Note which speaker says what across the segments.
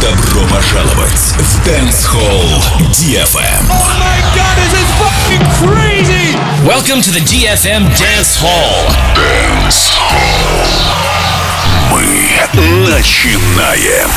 Speaker 1: Добро пожаловать в Dance Hall DFM.
Speaker 2: Oh fucking crazy!
Speaker 3: Welcome to the DFM Dance Hall.
Speaker 1: Dance Hall. Мы начинаем.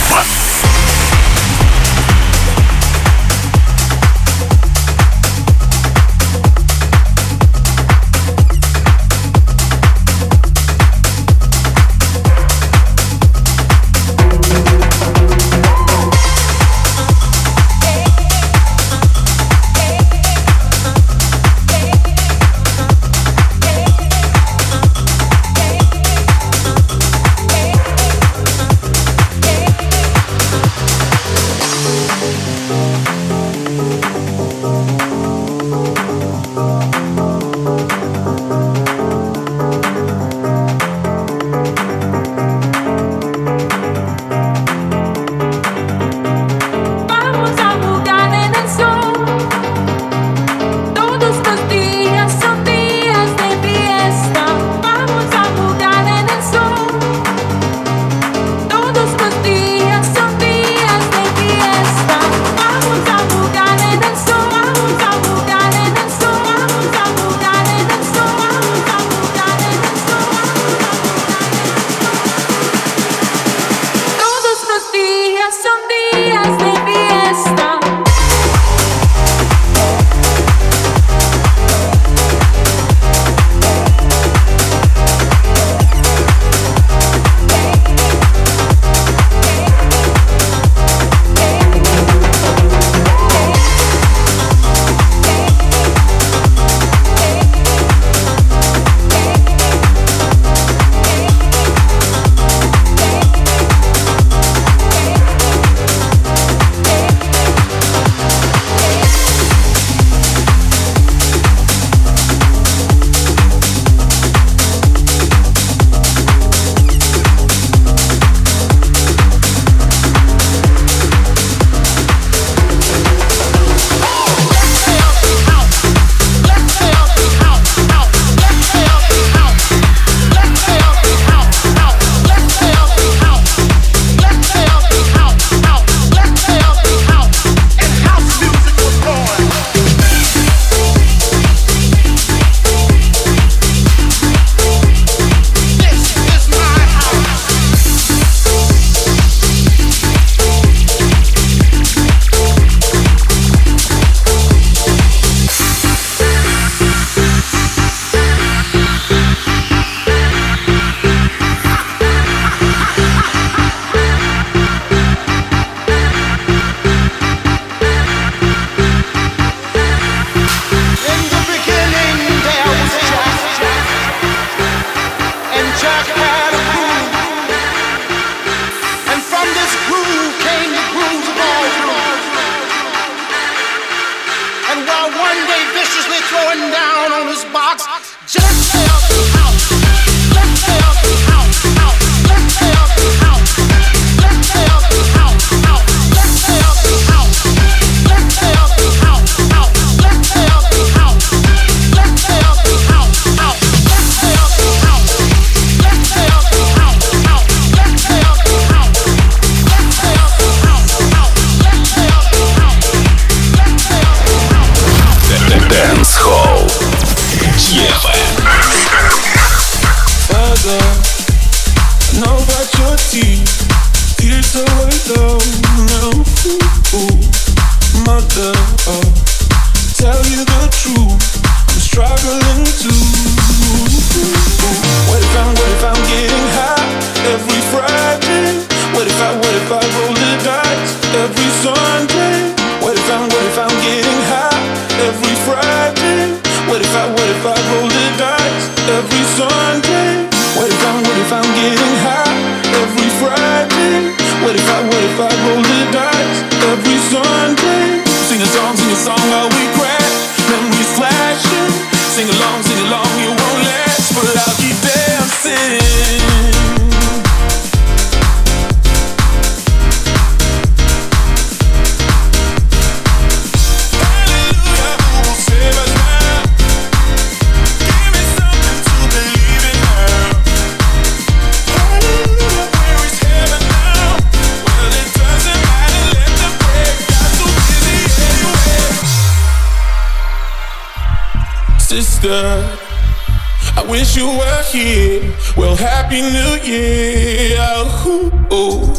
Speaker 4: I wish you were here. Well, happy new year. Ooh, ooh,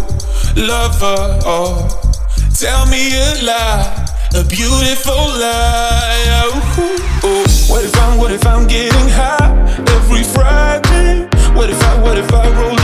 Speaker 4: lover. Oh, tell me a lie, a beautiful lie. Ooh, ooh. What if I'm, what if I'm getting high every Friday? What if I, what if I roll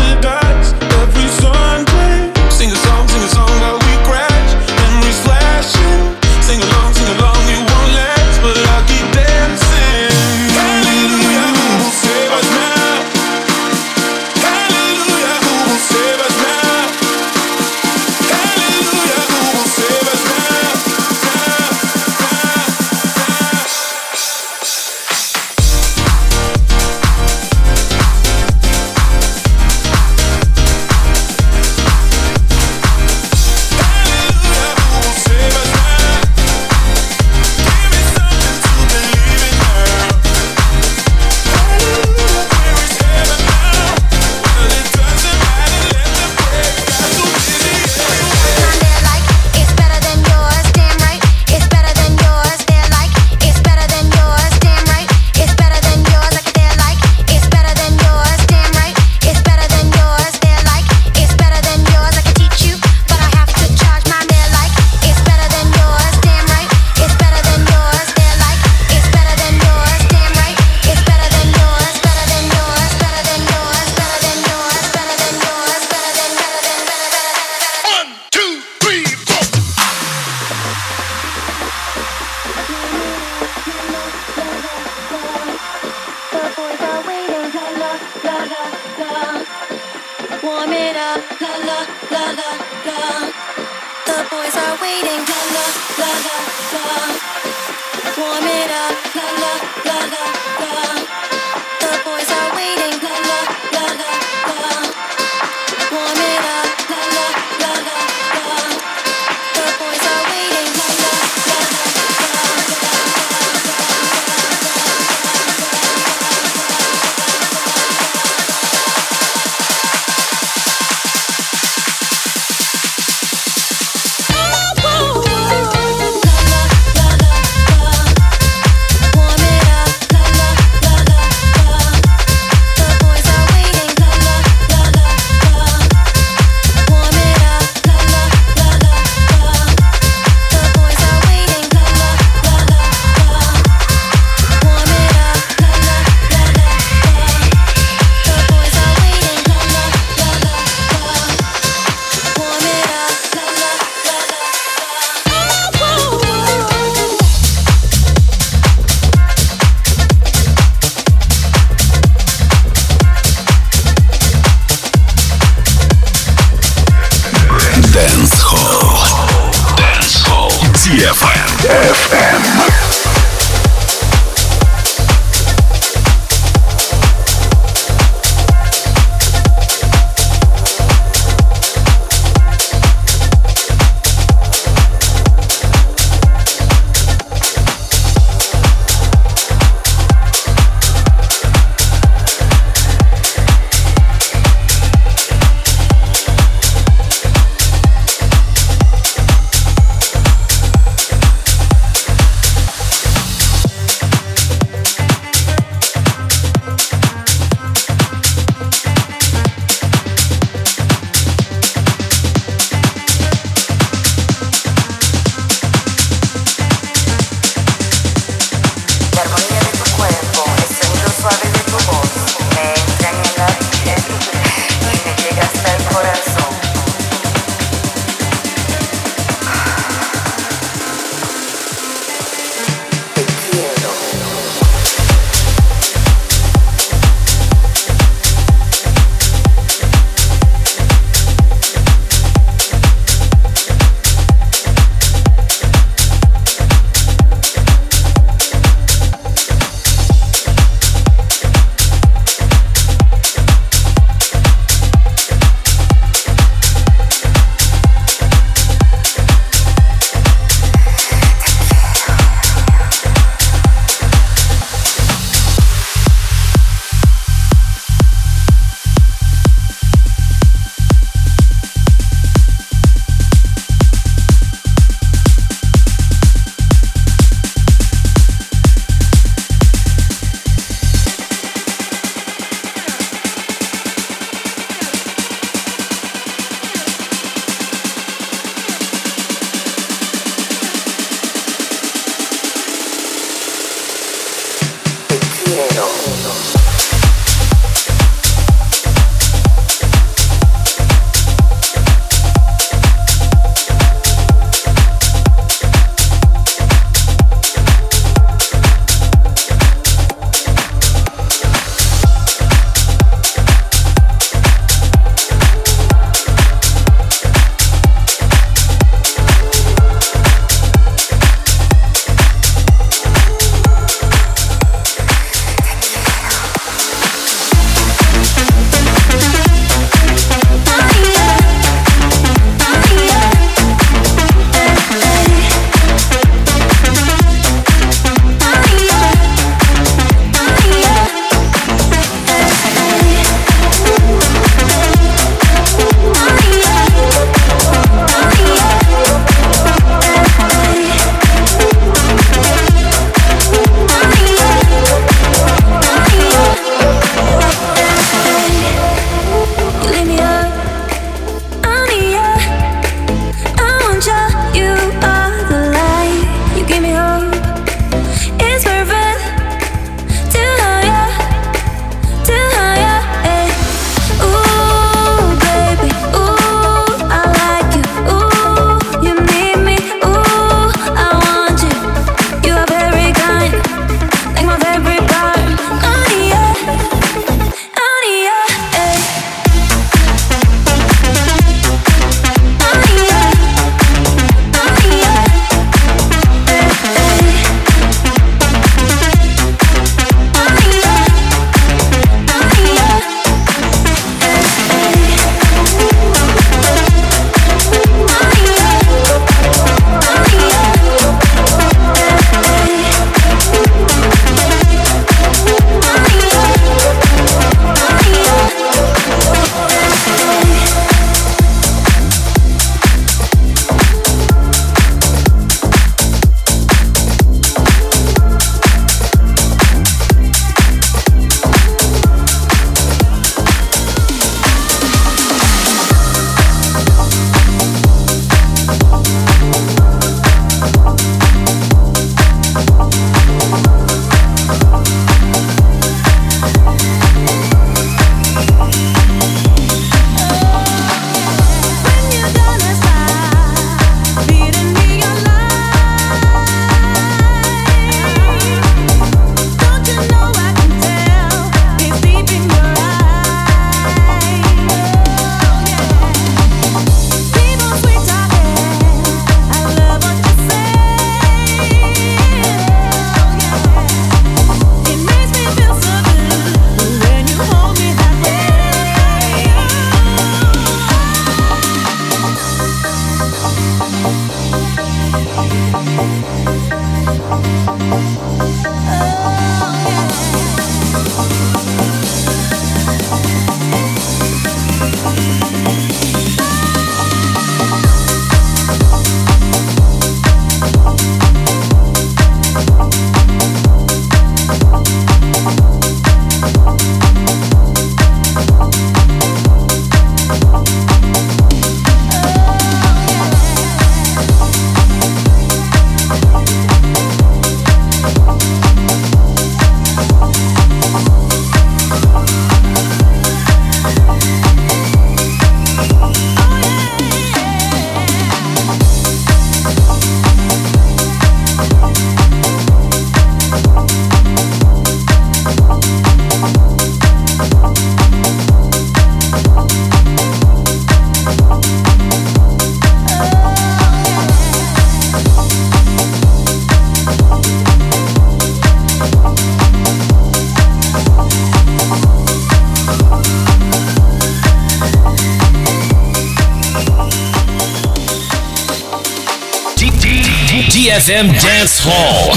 Speaker 1: DFM
Speaker 5: Dance Hall.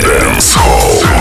Speaker 6: Dance Hall.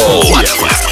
Speaker 7: Show.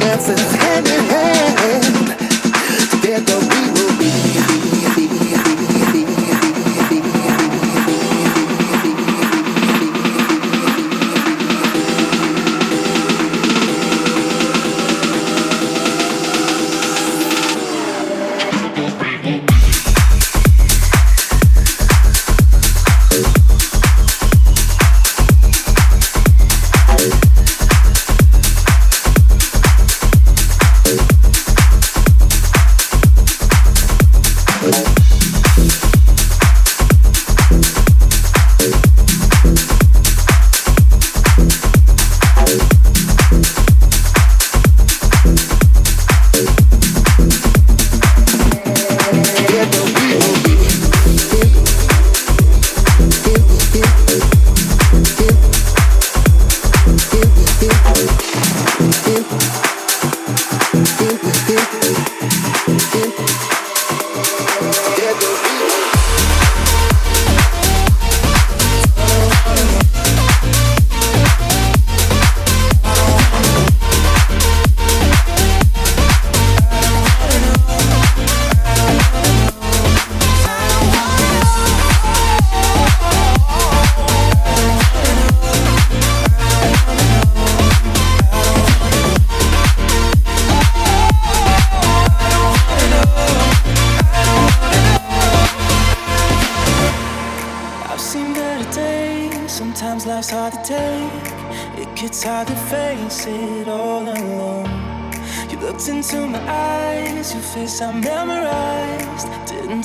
Speaker 7: dances hand in hand.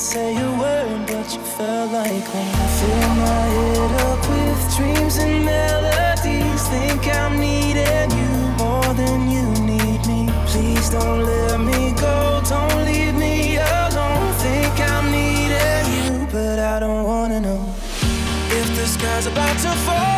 Speaker 8: say a word, but you felt like home. I fill my head up with dreams and melodies. Think I'm needing you more than you need me. Please don't let me go, don't leave me alone. Think I'm needing you, but I don't wanna know if the sky's about to fall.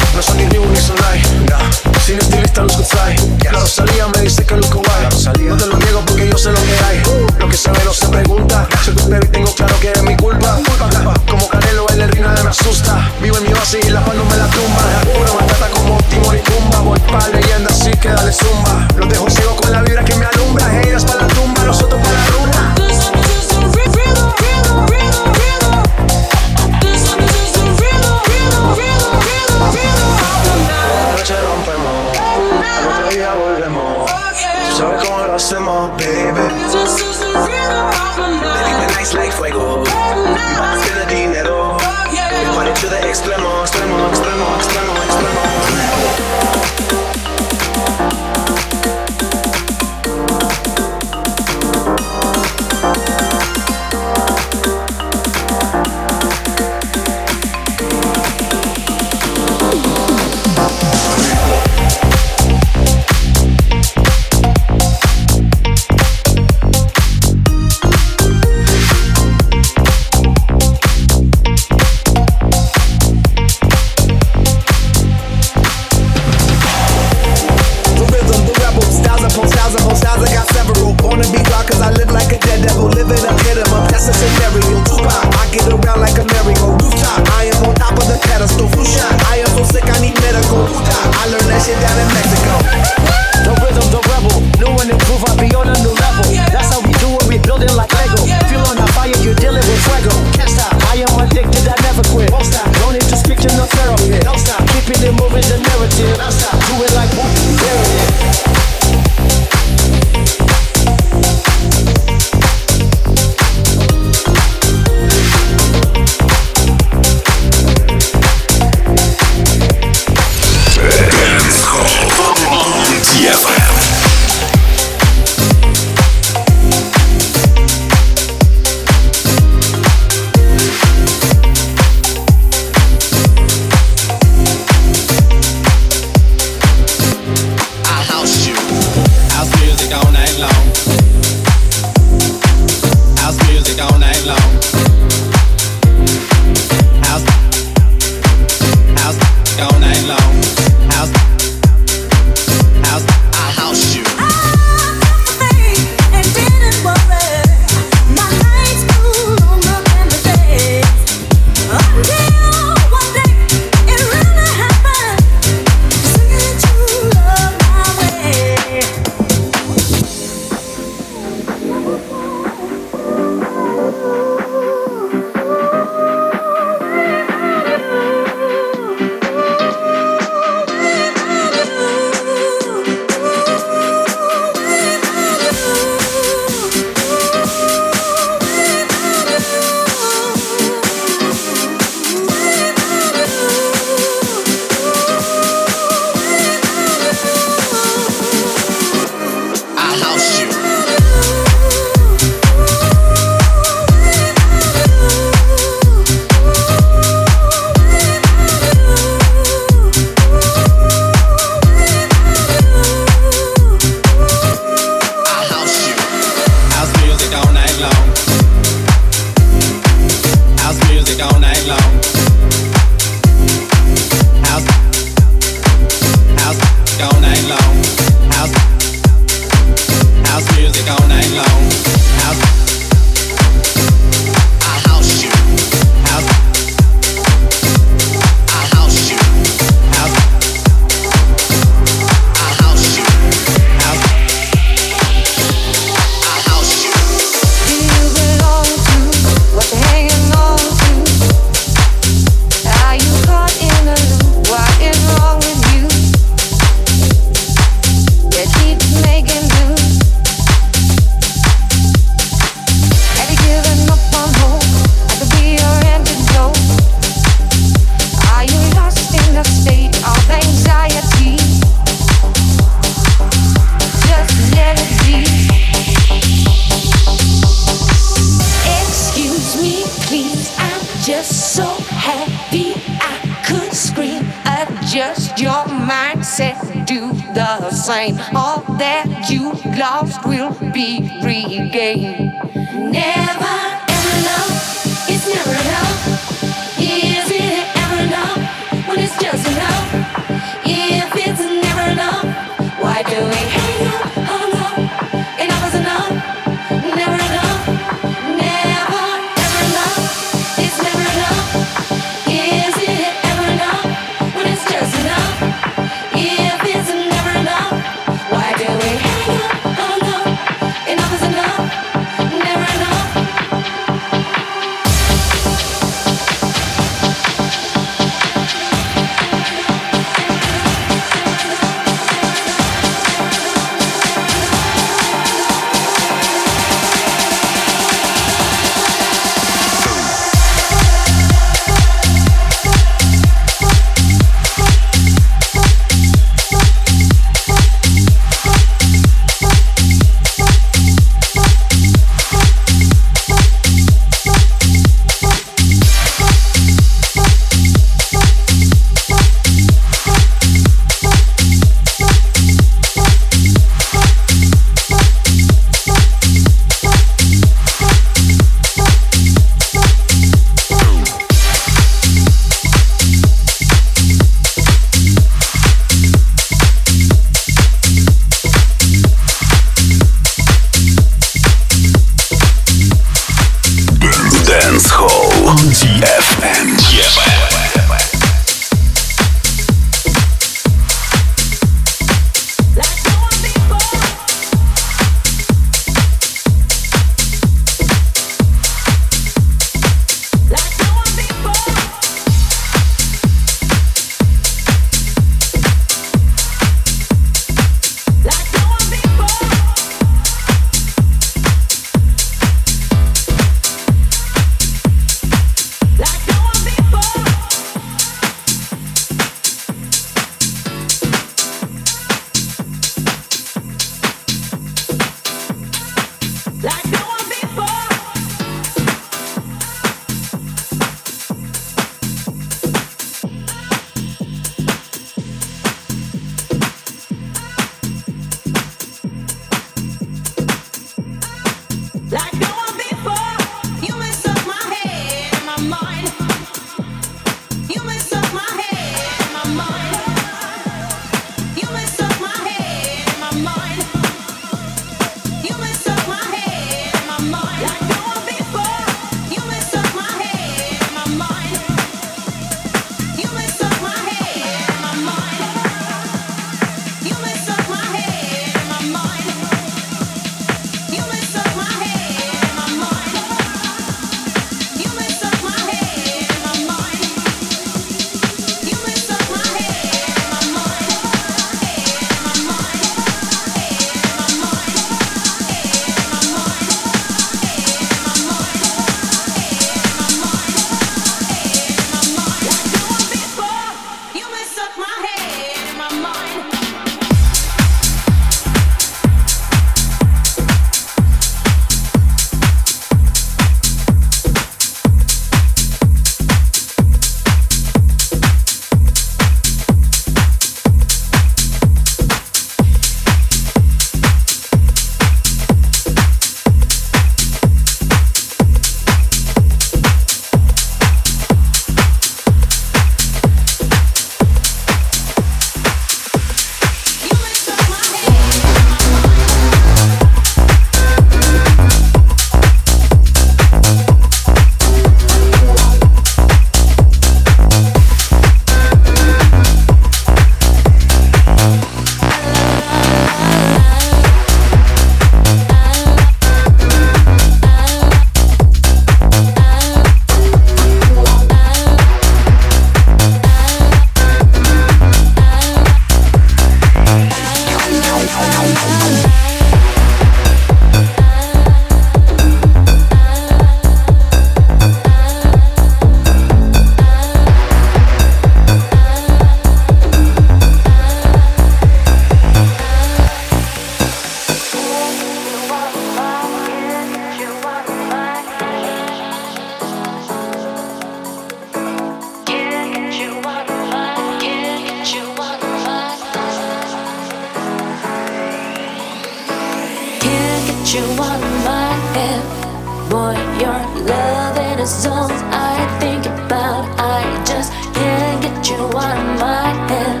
Speaker 6: Is all I think about. I just can't get you out of my head.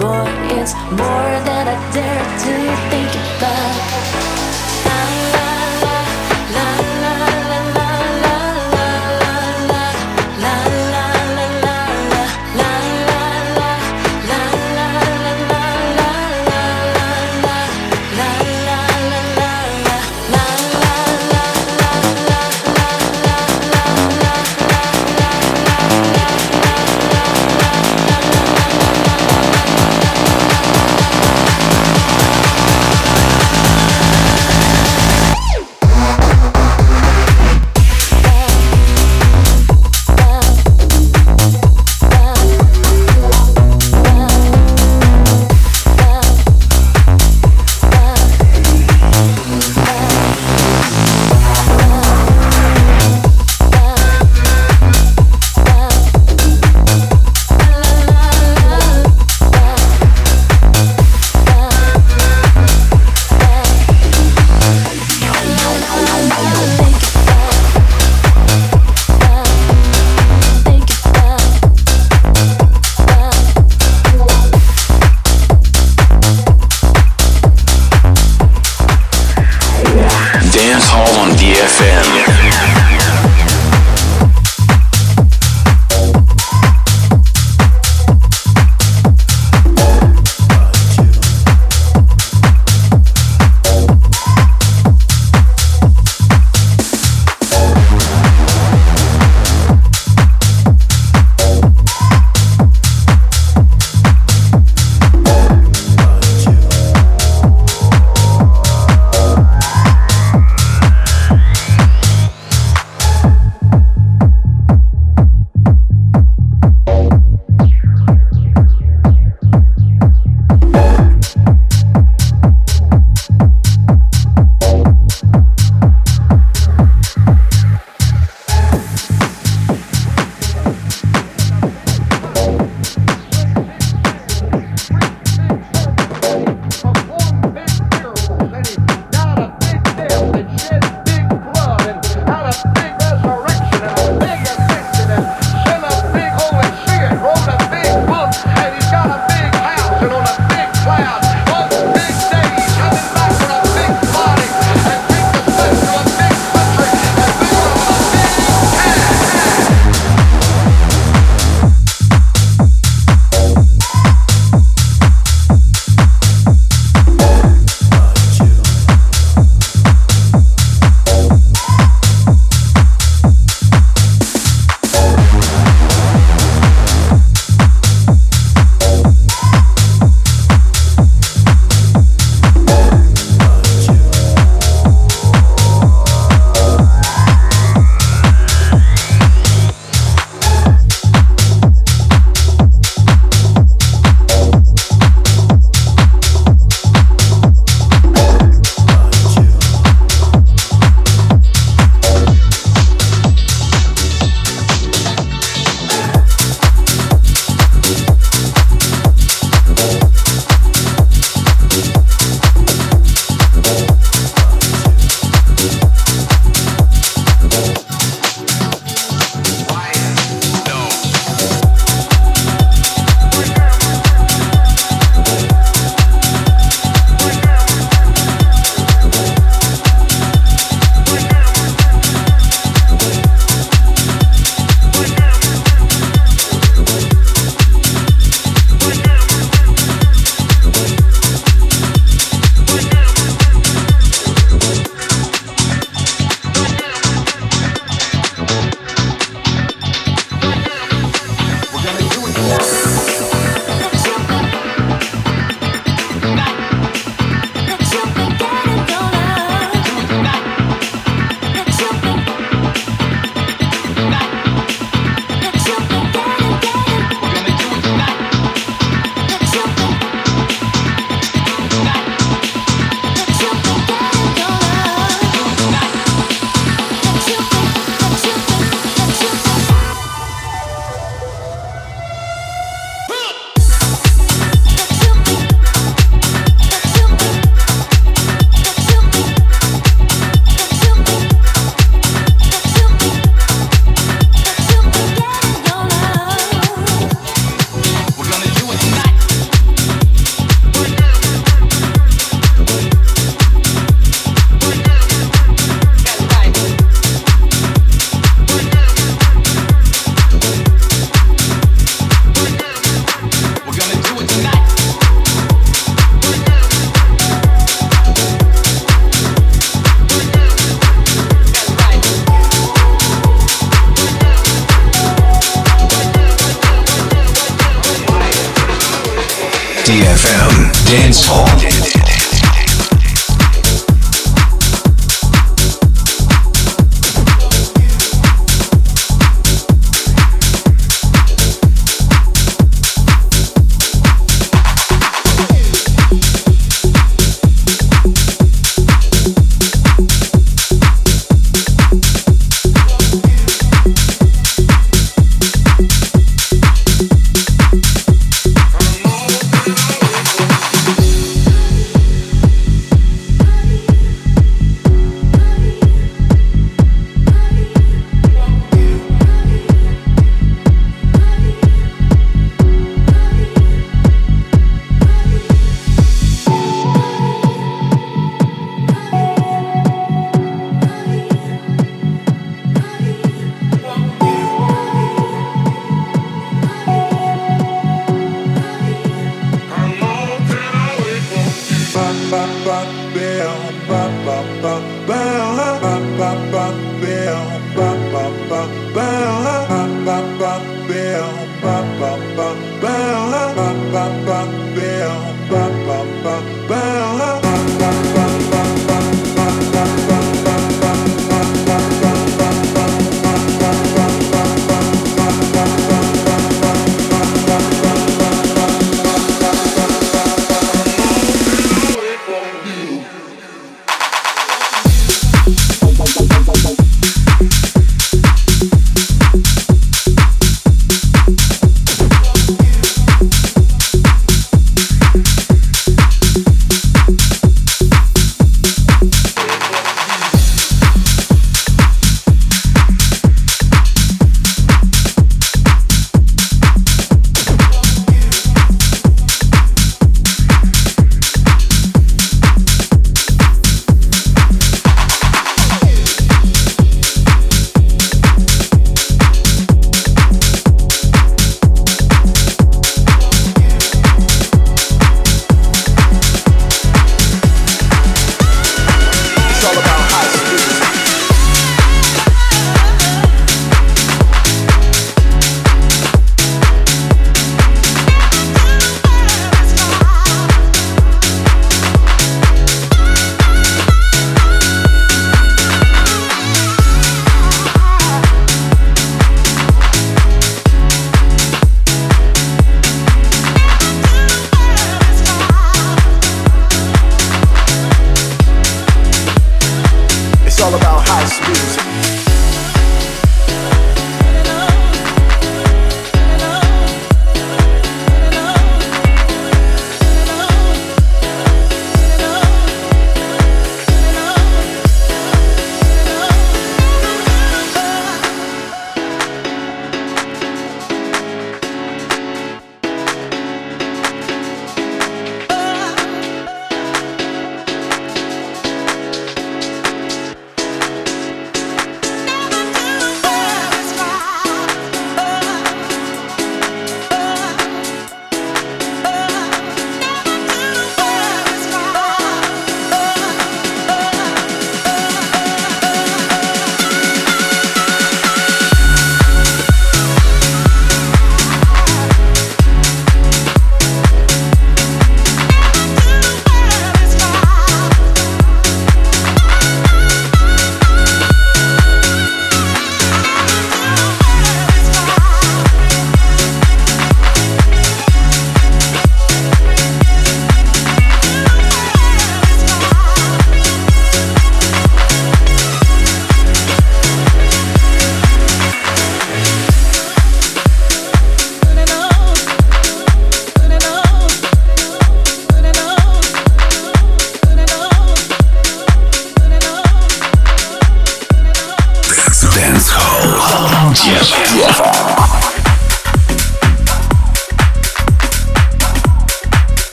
Speaker 6: Boy, it's more than